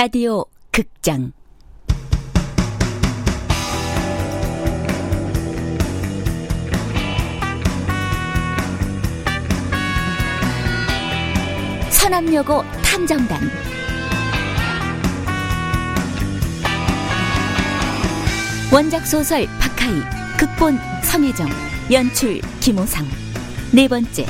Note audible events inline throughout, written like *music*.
라디오 극장. 서남여고 탐정단. 원작 소설 박하이 극본 성혜정 연출 김호상. 네 번째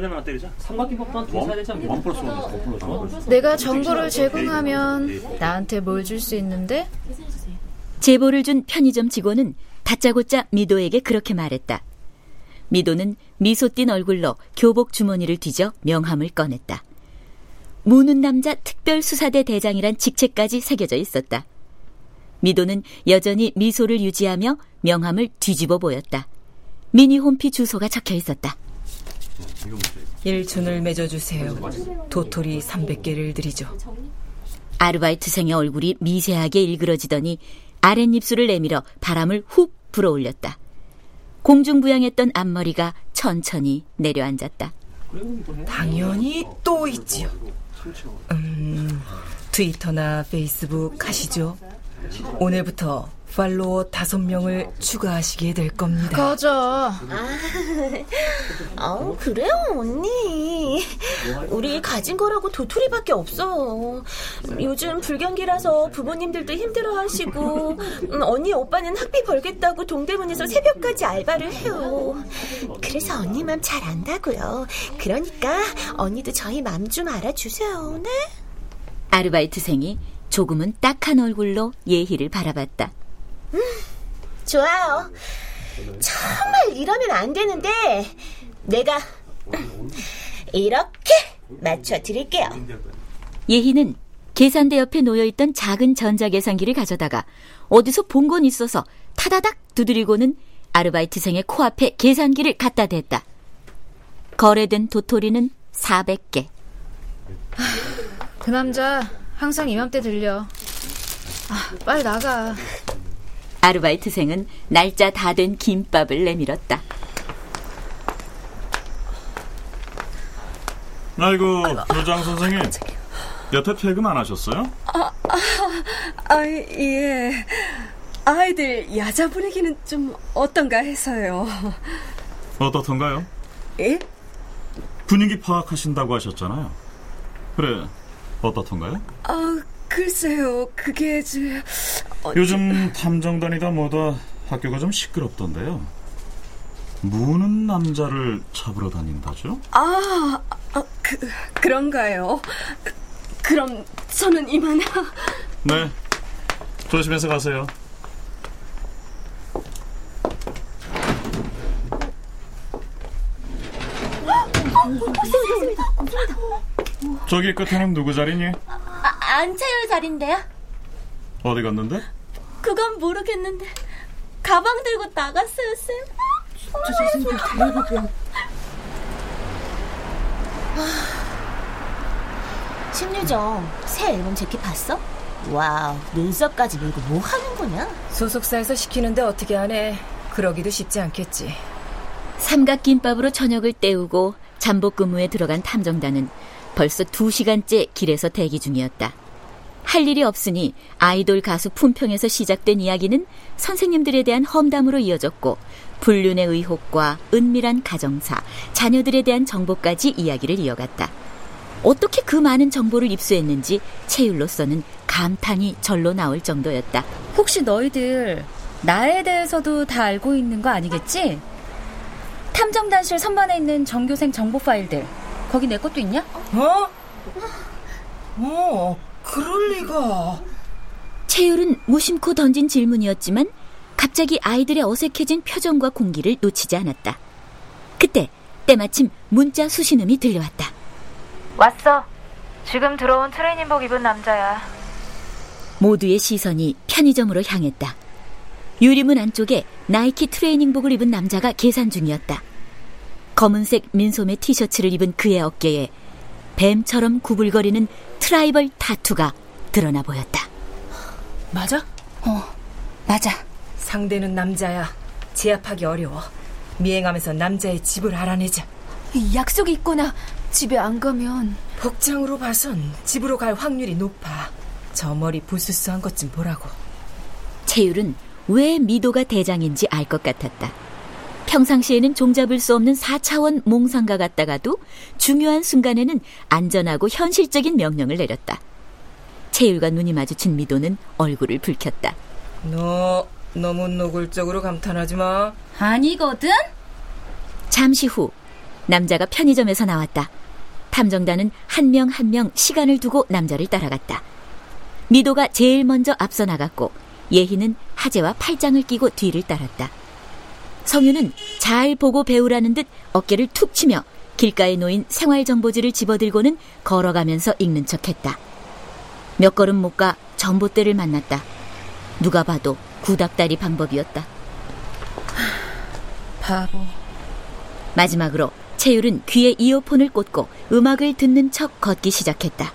야, 라면에만 때리자. 삼각김밥도 사야 되지 않겠냐? 원 플러스 원, 원 플러스 원. 내가 정보를 제공하면 나한테 뭘 줄 수 있는데? 제보를 준 편의점 직원은 다짜고짜 미도에게 그렇게 말했다. 미도는 미소 띤 얼굴로 교복 주머니를 뒤져 명함을 꺼냈다. 무는 남자 특별수사대 대장이란 직책까지 새겨져 있었다. 미도는 여전히 미소를 유지하며 명함을 뒤집어 보였다. 미니 홈피 주소가 적혀 있었다. 일촌을 맺어주세요. 도토리 300개를 드리죠. 아르바이트생의 얼굴이 미세하게 일그러지더니 아랫입술을 내밀어 바람을 훅 불어올렸다. 공중부양했던 앞머리가 천천히 내려앉았다. 당연히 또 있지요. 음, 트위터나 페이스북 하시죠? 오늘부터 팔로워 다섯 명을 추가하시게 될 겁니다. 꺼져. 아, 그래요, 언니. 우리 가진 거라고 도토리밖에 없어. 요즘 불경기라서 부모님들도 힘들어 하시고, 음, 언니 오빠는 학비 벌겠다고 동대문에서 새벽까지 알바를 해요. 그래서 언니 맘 잘 안다고요. 그러니까 언니도 저희 맘 좀 알아주세요, 네? 아르바이트생이 조금은 딱한 얼굴로 예희를 바라봤다. 좋아요. 정말 이러면 안 되는데, 내가 이렇게 맞춰 드릴게요. 예희는 계산대 옆에 놓여 있던 작은 전자계산기를 가져다가 어디서 본 건 있어서 타다닥 두드리고는 아르바이트생의 코앞에 계산기를 갖다 댔다. 거래된 도토리는 400개. 그 남자 항상 이맘때 들려. 아, 빨리 나가. 아르바이트생은 날짜 다 된 김밥을 내밀었다. 아이고, 교장 선생님. 여태 퇴근 안 하셨어요? 아, 예. 아이들 야자 분위기는 좀 어떤가 해서요. 어떻던가요? 예? 분위기 파악하신다고 하셨잖아요. 그래, 어떻던가요? 아, 글쎄요. 그게 저 어, 요즘 탐정단이다 뭐다 학교가 좀 시끄럽던데요. 무는 남자를 잡으러 다닌다죠? 아, 아, 그 그런가요? 그럼 저는 이만 네. 조심해서 가세요. 저기 끝에는 누구 자리니? 아, 안채율 자리인데요? 어디 갔는데? 그건 모르겠는데 가방 들고 나갔어요, 쌤. 아, 심유정 새 앨범 재킷 봤어? 와우 눈썹까지 밀고 뭐 하는 거냐? 소속사에서 시키는데 어떻게 하네. 그러기도 쉽지 않겠지. 삼각김밥으로 저녁을 때우고 잠복 근무에 들어간 탐정단은 벌써 두 시간째 길에서 대기 중이었다. 할 일이 없으니 아이돌 가수 품평에서 시작된 이야기는 선생님들에 대한 험담으로 이어졌고 불륜의 의혹과 은밀한 가정사, 자녀들에 대한 정보까지 이야기를 이어갔다. 어떻게 그 많은 정보를 입수했는지 채율로서는 감탄이 절로 나올 정도였다. 혹시 너희들 나에 대해서도 다 알고 있는 거 아니겠지? 탐정단실 선반에 있는 전교생 정보 파일들 거기 내 것도 있냐? 어? 어, 그럴 리가. 채율은 무심코 던진 질문이었지만 갑자기 아이들의 어색해진 표정과 공기를 놓치지 않았다. 그때 때마침 문자 수신음이 들려왔다. 왔어. 지금 들어온 트레이닝복 입은 남자야. 모두의 시선이 편의점으로 향했다. 유리문 안쪽에 나이키 트레이닝복을 입은 남자가 계산 중이었다. 검은색 민소매 티셔츠를 입은 그의 어깨에 뱀처럼 구불거리는 tribal 타투가 드러나 보였다. 맞아? 어, 맞아. 상대는 남자야. 제압하기 어려워. 미행하면서 남자의 집을 알아내자. 약속이 있거나 집에 안 가면 복장으로 봐선 집으로 갈 확률이 높아. 저 머리 부스스한 것 좀 보라고. 채율은 왜 미도가 대장인지 알 것 같았다. 평상시에는 종잡을 수 없는 4차원 몽상가 같다가도 중요한 순간에는 안전하고 현실적인 명령을 내렸다. 채율과 눈이 마주친 미도는 얼굴을 붉혔다. 너 너무 노골적으로 감탄하지 마. 아니거든? 잠시 후 남자가 편의점에서 나왔다. 탐정단은 한 명 한명 시간을 두고 남자를 따라갔다. 미도가 제일 먼저 앞서 나갔고 예희는 하재와 팔짱을 끼고 뒤를 따랐다. 성유는 잘 보고 배우라는 듯 어깨를 툭 치며 길가에 놓인 생활정보지를 집어들고는 걸어가면서 읽는 척 했다. 몇 걸음 못 가 전봇대를 만났다. 누가 봐도 구닥다리 방법이었다. 바보. 마지막으로 채율은 귀에 이어폰을 꽂고 음악을 듣는 척 걷기 시작했다.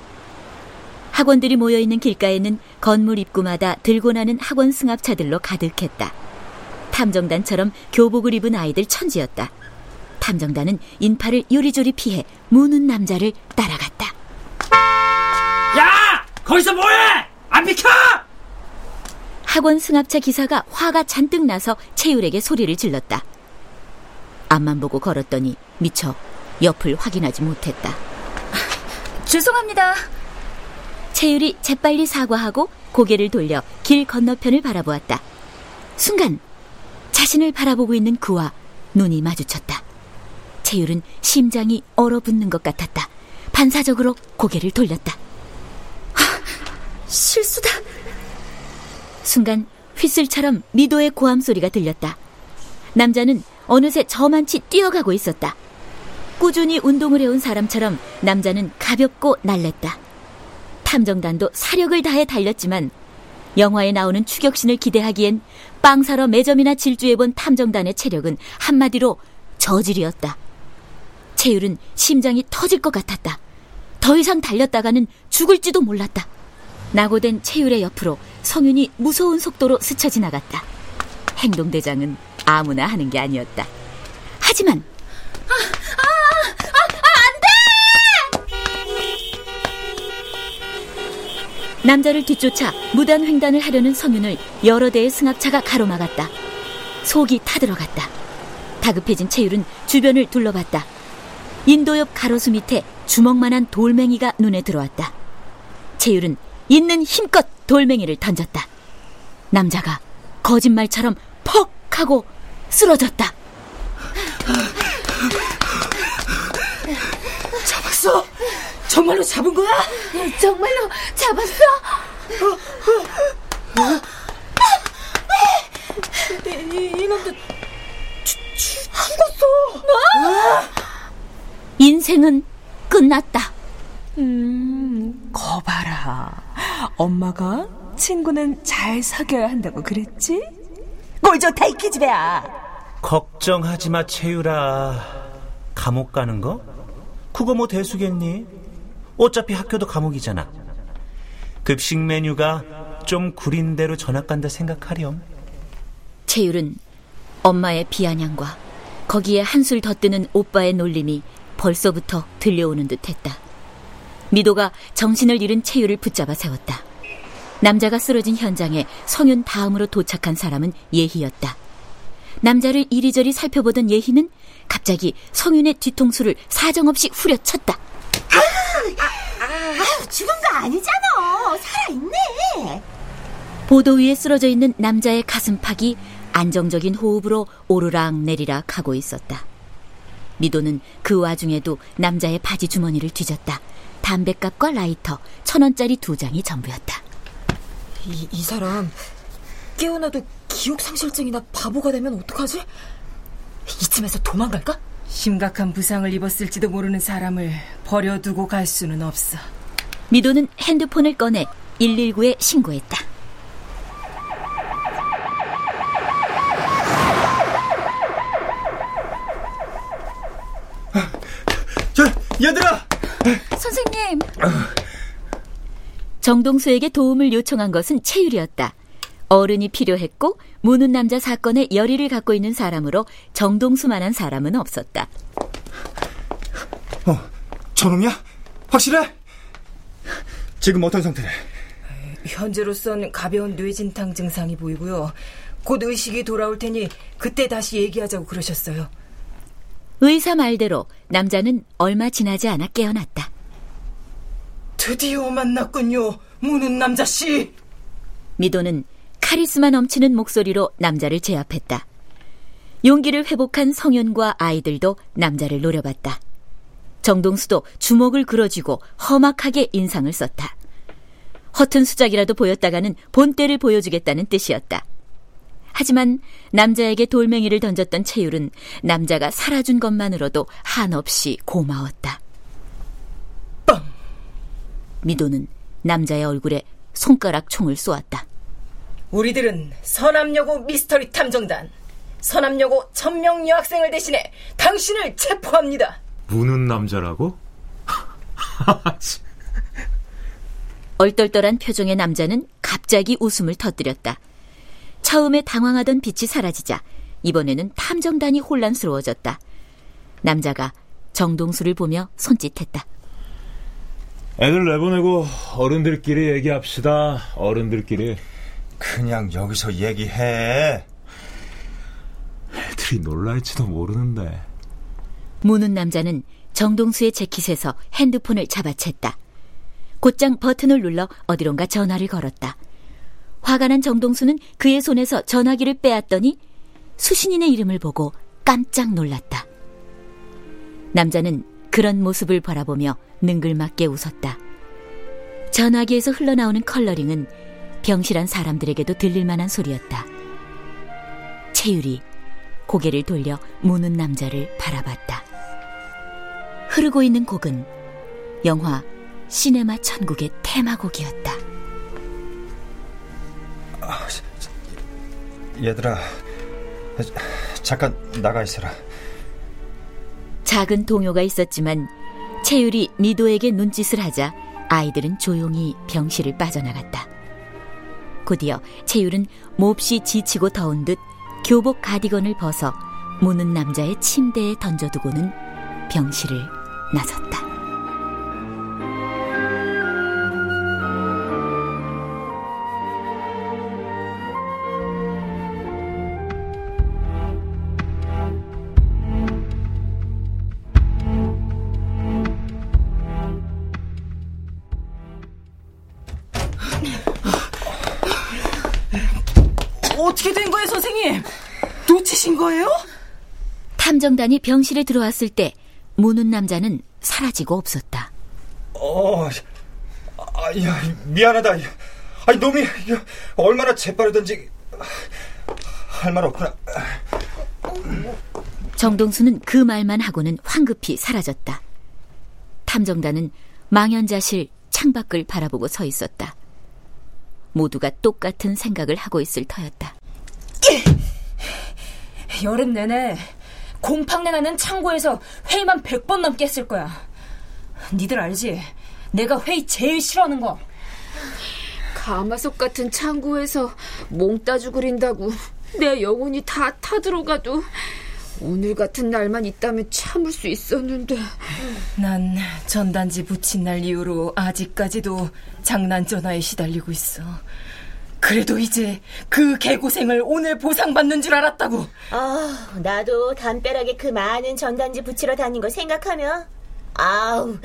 학원들이 모여있는 길가에는 건물 입구마다 들고 나는 학원 승합차들로 가득했다. 탐정단처럼 교복을 입은 아이들 천지였다. 탐정단은 인파를 요리조리 피해 무는 남자를 따라갔다. 야! 거기서 뭐해! 안 비켜! 학원 승합차 기사가 화가 잔뜩 나서 채율에게 소리를 질렀다. 앞만 보고 걸었더니 미처 옆을 확인하지 못했다. *laughs* 죄송합니다. 채율이 재빨리 사과하고 고개를 돌려 길 건너편을 바라보았다. 순간 자신을 바라보고 있는 그와 눈이 마주쳤다. 채율은 심장이 얼어붙는 것 같았다. 반사적으로 고개를 돌렸다. 실수다. 순간 휘슬처럼 미도의 고함 소리가 들렸다. 남자는 어느새 저만치 뛰어가고 있었다. 꾸준히 운동을 해온 사람처럼 남자는 가볍고 날랬다. 탐정단도 사력을 다해 달렸지만 영화에 나오는 추격신을 기대하기엔 빵 사러 매점이나 질주해본 탐정단의 체력은 한마디로 저질이었다. 채율은 심장이 터질 것 같았다. 더 이상 달렸다가는 죽을지도 몰랐다. 낙오된 채율의 옆으로 성윤이 무서운 속도로 스쳐 지나갔다. 행동대장은 아무나 하는 게 아니었다. 하지만 남자를 뒤쫓아 무단 횡단을 하려는 성윤을 여러 대의 승합차가 가로막았다. 속이 타들어갔다. 다급해진 채율은 주변을 둘러봤다. 인도 옆 가로수 밑에 주먹만한 돌멩이가 눈에 들어왔다. 채율은 있는 힘껏 돌멩이를 던졌다. 남자가 거짓말처럼 퍽 하고 쓰러졌다. 잡았어? 정말로 잡은 거야? 정말로 잡았어? 이, 이놈들 인생은 끝났다. 음, 거 봐라. 엄마가 친구는 잘 사귀어야 한다고 그랬지? 꼴 좋다, 이 기집애야. 걱정하지 마, 채유라. 감옥 가는 거? 그거 뭐 대수겠니? 어차피 학교도 감옥이잖아. 급식 메뉴가 좀 구린 대로 전학 간다 생각하렴. 채율은 엄마의 비아냥과 거기에 한술 더 뜨는 오빠의 놀림이 벌써부터 들려오는 듯 했다. 미도가 정신을 잃은 채율을 붙잡아 세웠다. 남자가 쓰러진 현장에 성윤 다음으로 도착한 사람은 예희였다. 남자를 이리저리 살펴보던 예희는 갑자기 성윤의 뒤통수를 사정없이 후려쳤다. 죽은 거 아니잖아. 살아있네. 보도 위에 쓰러져 있는 남자의 가슴팍이 안정적인 호흡으로 오르락 내리락 하고 있었다. 미도는 그 와중에도 남자의 바지 주머니를 뒤졌다. 담뱃값과 라이터, 천 원짜리 두 장이 전부였다. 이, 이 사람 깨어나도 기억상실증이나 바보가 되면 어떡하지? 이쯤에서 도망갈까? 심각한 부상을 입었을지도 모르는 사람을 버려두고 갈 수는 없어. 미도는 핸드폰을 꺼내 119에 신고했다. 저, 얘들아! 선생님, 정동수에게 도움을 요청한 것은 채율이었다. 어른이 필요했고 무는 남자 사건에 열의를 갖고 있는 사람으로 정동수만한 사람은 없었다. 어, 저놈이야? 확실해? 지금 어떤 상태래? 현재로선 가벼운 뇌진탕 증상이 보이고요. 곧 의식이 돌아올 테니 그때 다시 얘기하자고 그러셨어요. 의사 말대로 남자는 얼마 지나지 않아 깨어났다. 드디어 만났군요, 무는 남자씨. 미도는 카리스마 넘치는 목소리로 남자를 제압했다. 용기를 회복한 성현과 아이들도 남자를 노려봤다. 정동수도 주먹을 그어쥐고 험악하게 인상을 썼다. 허튼 수작이라도 보였다가는 본때를 보여주겠다는 뜻이었다. 하지만 남자에게 돌멩이를 던졌던 채율은 남자가 살아준 것만으로도 한없이 고마웠다. 빵! 미도는 남자의 얼굴에 손가락 총을 쏘았다. 우리들은 서남여고 미스터리 탐정단, 서남여고 천명 여학생을 대신해 당신을 체포합니다. 무는 남자라고? *laughs* 얼떨떨한 표정의 남자는 갑자기 웃음을 터뜨렸다. 처음에 당황하던 빛이 사라지자 이번에는 탐정단이 혼란스러워졌다. 남자가 정동수를 보며 손짓했다. 애들 내보내고 어른들끼리 얘기합시다. 어른들끼리. 그냥 여기서 얘기해. 애들이 놀랄지도 모르는데. 무는 남자는 정동수의 재킷에서 핸드폰을 잡아챘다. 곧장 버튼을 눌러 어디론가 전화를 걸었다. 화가 난 정동수는 그의 손에서 전화기를 빼앗더니 수신인의 이름을 보고 깜짝 놀랐다. 남자는 그런 모습을 바라보며 능글맞게 웃었다. 전화기에서 흘러나오는 컬러링은 병실한 사람들에게도 들릴 만한 소리였다. 채율이 고개를 돌려 무는 남자를 바라봤다. 흐르고 있는 곡은 영화 시네마 천국의 테마곡이었다. 아, 얘들아, 잠깐 나가 있어라. 작은 동요가 있었지만 채율이 미도에게 눈짓을 하자 아이들은 조용히 병실을 빠져나갔다. 곧이어 채율은 몹시 지치고 더운 듯 교복 가디건을 벗어 무는 남자의 침대에 던져두고는 병실을 나섰다. 어떻게 된 거예요, 선생님? 놓치신 거예요? 탐정단이 병실에 들어왔을 때 무는 남자는 사라지고 없었다. 어, 아, 야, 미안하다. 아니, 놈이 얼마나 재빠르던지 할 말 없구나. 정동수는 그 말만 하고는 황급히 사라졌다. 탐정단은 망연자실 창밖을 바라보고 서 있었다. 모두가 똑같은 생각을 하고 있을 터였다. 여름 내내 곰팡내 나는 창고에서 회의만 100번 넘게 했을 거야. 니들 알지? 내가 회의 제일 싫어하는 거. 가마솥 같은 창고에서 몽따주 그린다고 내 영혼이 다 타들어가도 오늘 같은 날만 있다면 참을 수 있었는데. 난 전단지 붙인 날 이후로 아직까지도 장난 전화에 시달리고 있어. 그래도 이제 그 개고생을 오늘 보상받는 줄 알았다고. 아, 나도 담벼락에 그 많은 전단지 붙이러 다닌 거 생각하면 아우,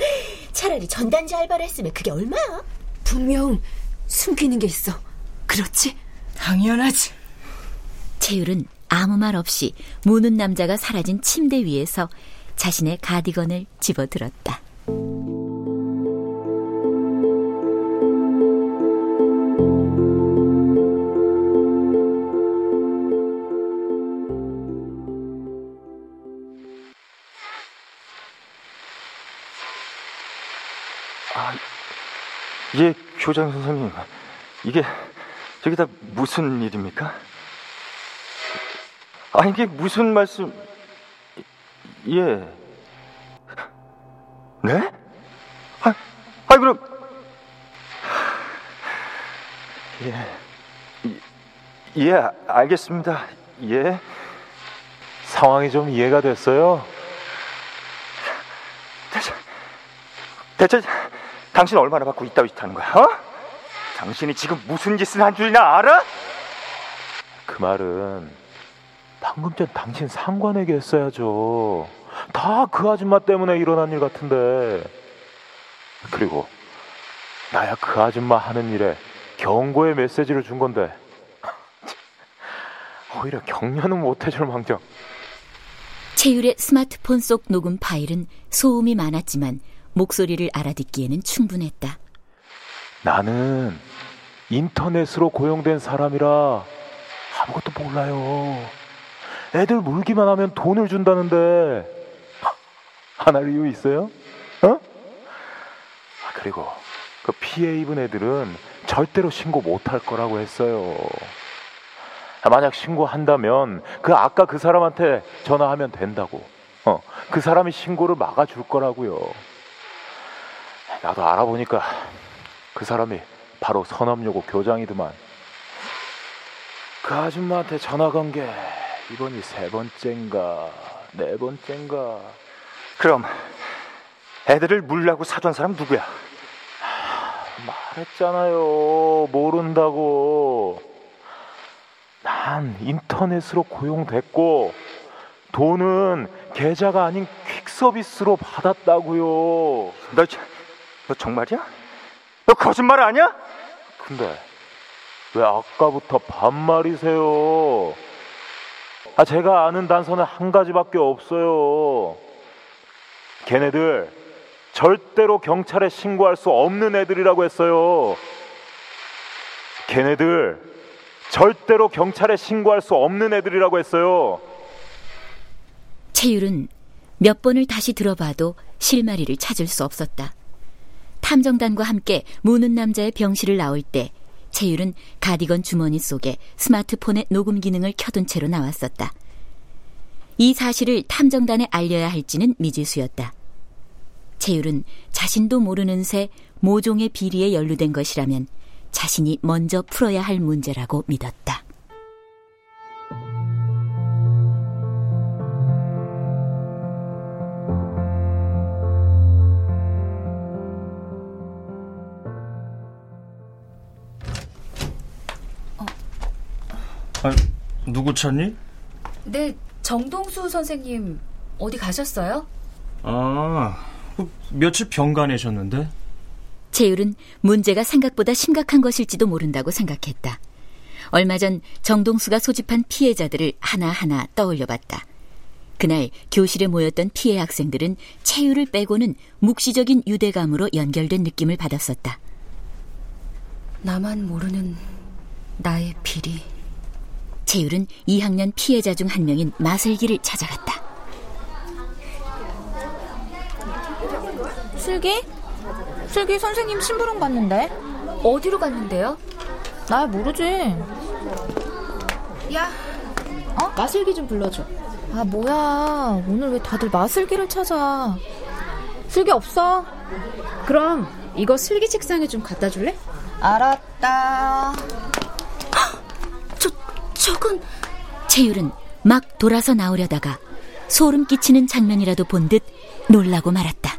차라리 전단지 알바를 했으면 그게 얼마야? 분명 숨기는 게 있어. 그렇지? 당연하지. 채율은 아무 말 없이 무는 남자가 사라진 침대 위에서 자신의 가디건을 집어들었다. 예, 교장 선생님. 이게 저기 다 무슨 일입니까? 아, 이게 무슨 말씀? 예. 네? 아, 아 그럼 예. 예, 알겠습니다. 예. 상황이 좀 이해가 됐어요? 대체, 대체 당신 얼마나 받고 짓 하는 거야? 어? 당신이 지금 무슨 짓을 한 줄이나 알아? 그 말은 방금 전 당신 상관에게 했어야죠. 다 그 아줌마 때문에 일어난 일 같은데. 그리고 나야 그 아줌마 하는 일에 경고의 메시지를 준 건데 *laughs* 오히려 격려는 못 해줄 망정. 채율의 스마트폰 속 녹음 파일은 소음이 많았지만 목소리를 알아듣기에는 충분했다. 나는 인터넷으로 고용된 사람이라 아무것도 몰라요. 애들 물기만 하면 돈을 준다는데 안 할 이유 있어요? 어? 아, 그리고 그 피해 입은 애들은 절대로 신고 못 할 거라고 했어요. 아, 만약 신고한다면 그 아까 그 사람한테 전화하면 된다고. 어, 그 사람이 신고를 막아줄 거라고요. 나도 알아보니까 그 사람이 바로 선업여고 교장이더만. 그 아줌마한테 전화 건 게 이번이 세 번째인가 네 번째인가. 그럼 애들을 물라고 사둔 사람 누구야? 말했잖아요. 모른다고. 난 인터넷으로 고용됐고 돈은 계좌가 아닌 퀵서비스로 받았다고요. 너, 너 정말이야? 너 거짓말 아니야? 근데 왜 아까부터 반말이세요? 아 제가 아는 단서는 한 가지밖에 없어요. 걔네들 절대로 경찰에 신고할 수 없는 애들이라고 했어요. 걔네들 절대로 경찰에 신고할 수 없는 애들이라고 했어요. 채율은 몇 번을 다시 들어봐도 실마리를 찾을 수 없었다. 탐정단과 함께 무는 남자의 병실을 나올 때 채율은 가디건 주머니 속에 스마트폰의 녹음 기능을 켜둔 채로 나왔었다. 이 사실을 탐정단에 알려야 할지는 미지수였다. 채율은 자신도 모르는 새 모종의 비리에 연루된 것이라면 자신이 먼저 풀어야 할 문제라고 믿었다. 누구 찾니? 네, 정동수 선생님 어디 가셨어요? 아, 그 며칠 병가 내셨는데? 채율은 문제가 생각보다 심각한 것일지도 모른다고 생각했다. 얼마 전 정동수가 소집한 피해자들을 하나하나 떠올려 봤다. 그날 교실에 모였던 피해 학생들은 채율을 빼고는 묵시적인 유대감으로 연결된 느낌을 받았었다. 나만 모르는 나의 비리. 채율은 2학년 피해자 중 한 명인 마슬기를 찾아갔다. 슬기? 슬기 선생님 심부름 갔는데? 어디로 갔는데요? 나 모르지. 야, 어? 마슬기 좀 불러줘. 아, 뭐야. 오늘 왜 다들 마슬기를 찾아. 슬기 없어? 그럼 이거 슬기 책상에 좀 갖다 줄래? 알았다. 저, 저건... 채율은 막 돌아서 나오려다가 소름 끼치는 장면이라도 본 듯 놀라고 말았다.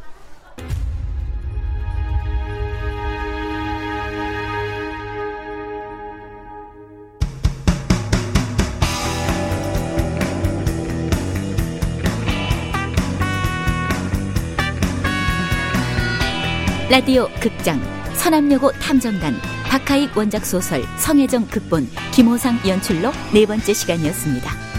라디오 극장 서남여고 탐정단 박하익 원작 소설 성혜정 극본 김호상 연출로 네 번째 시간이었습니다.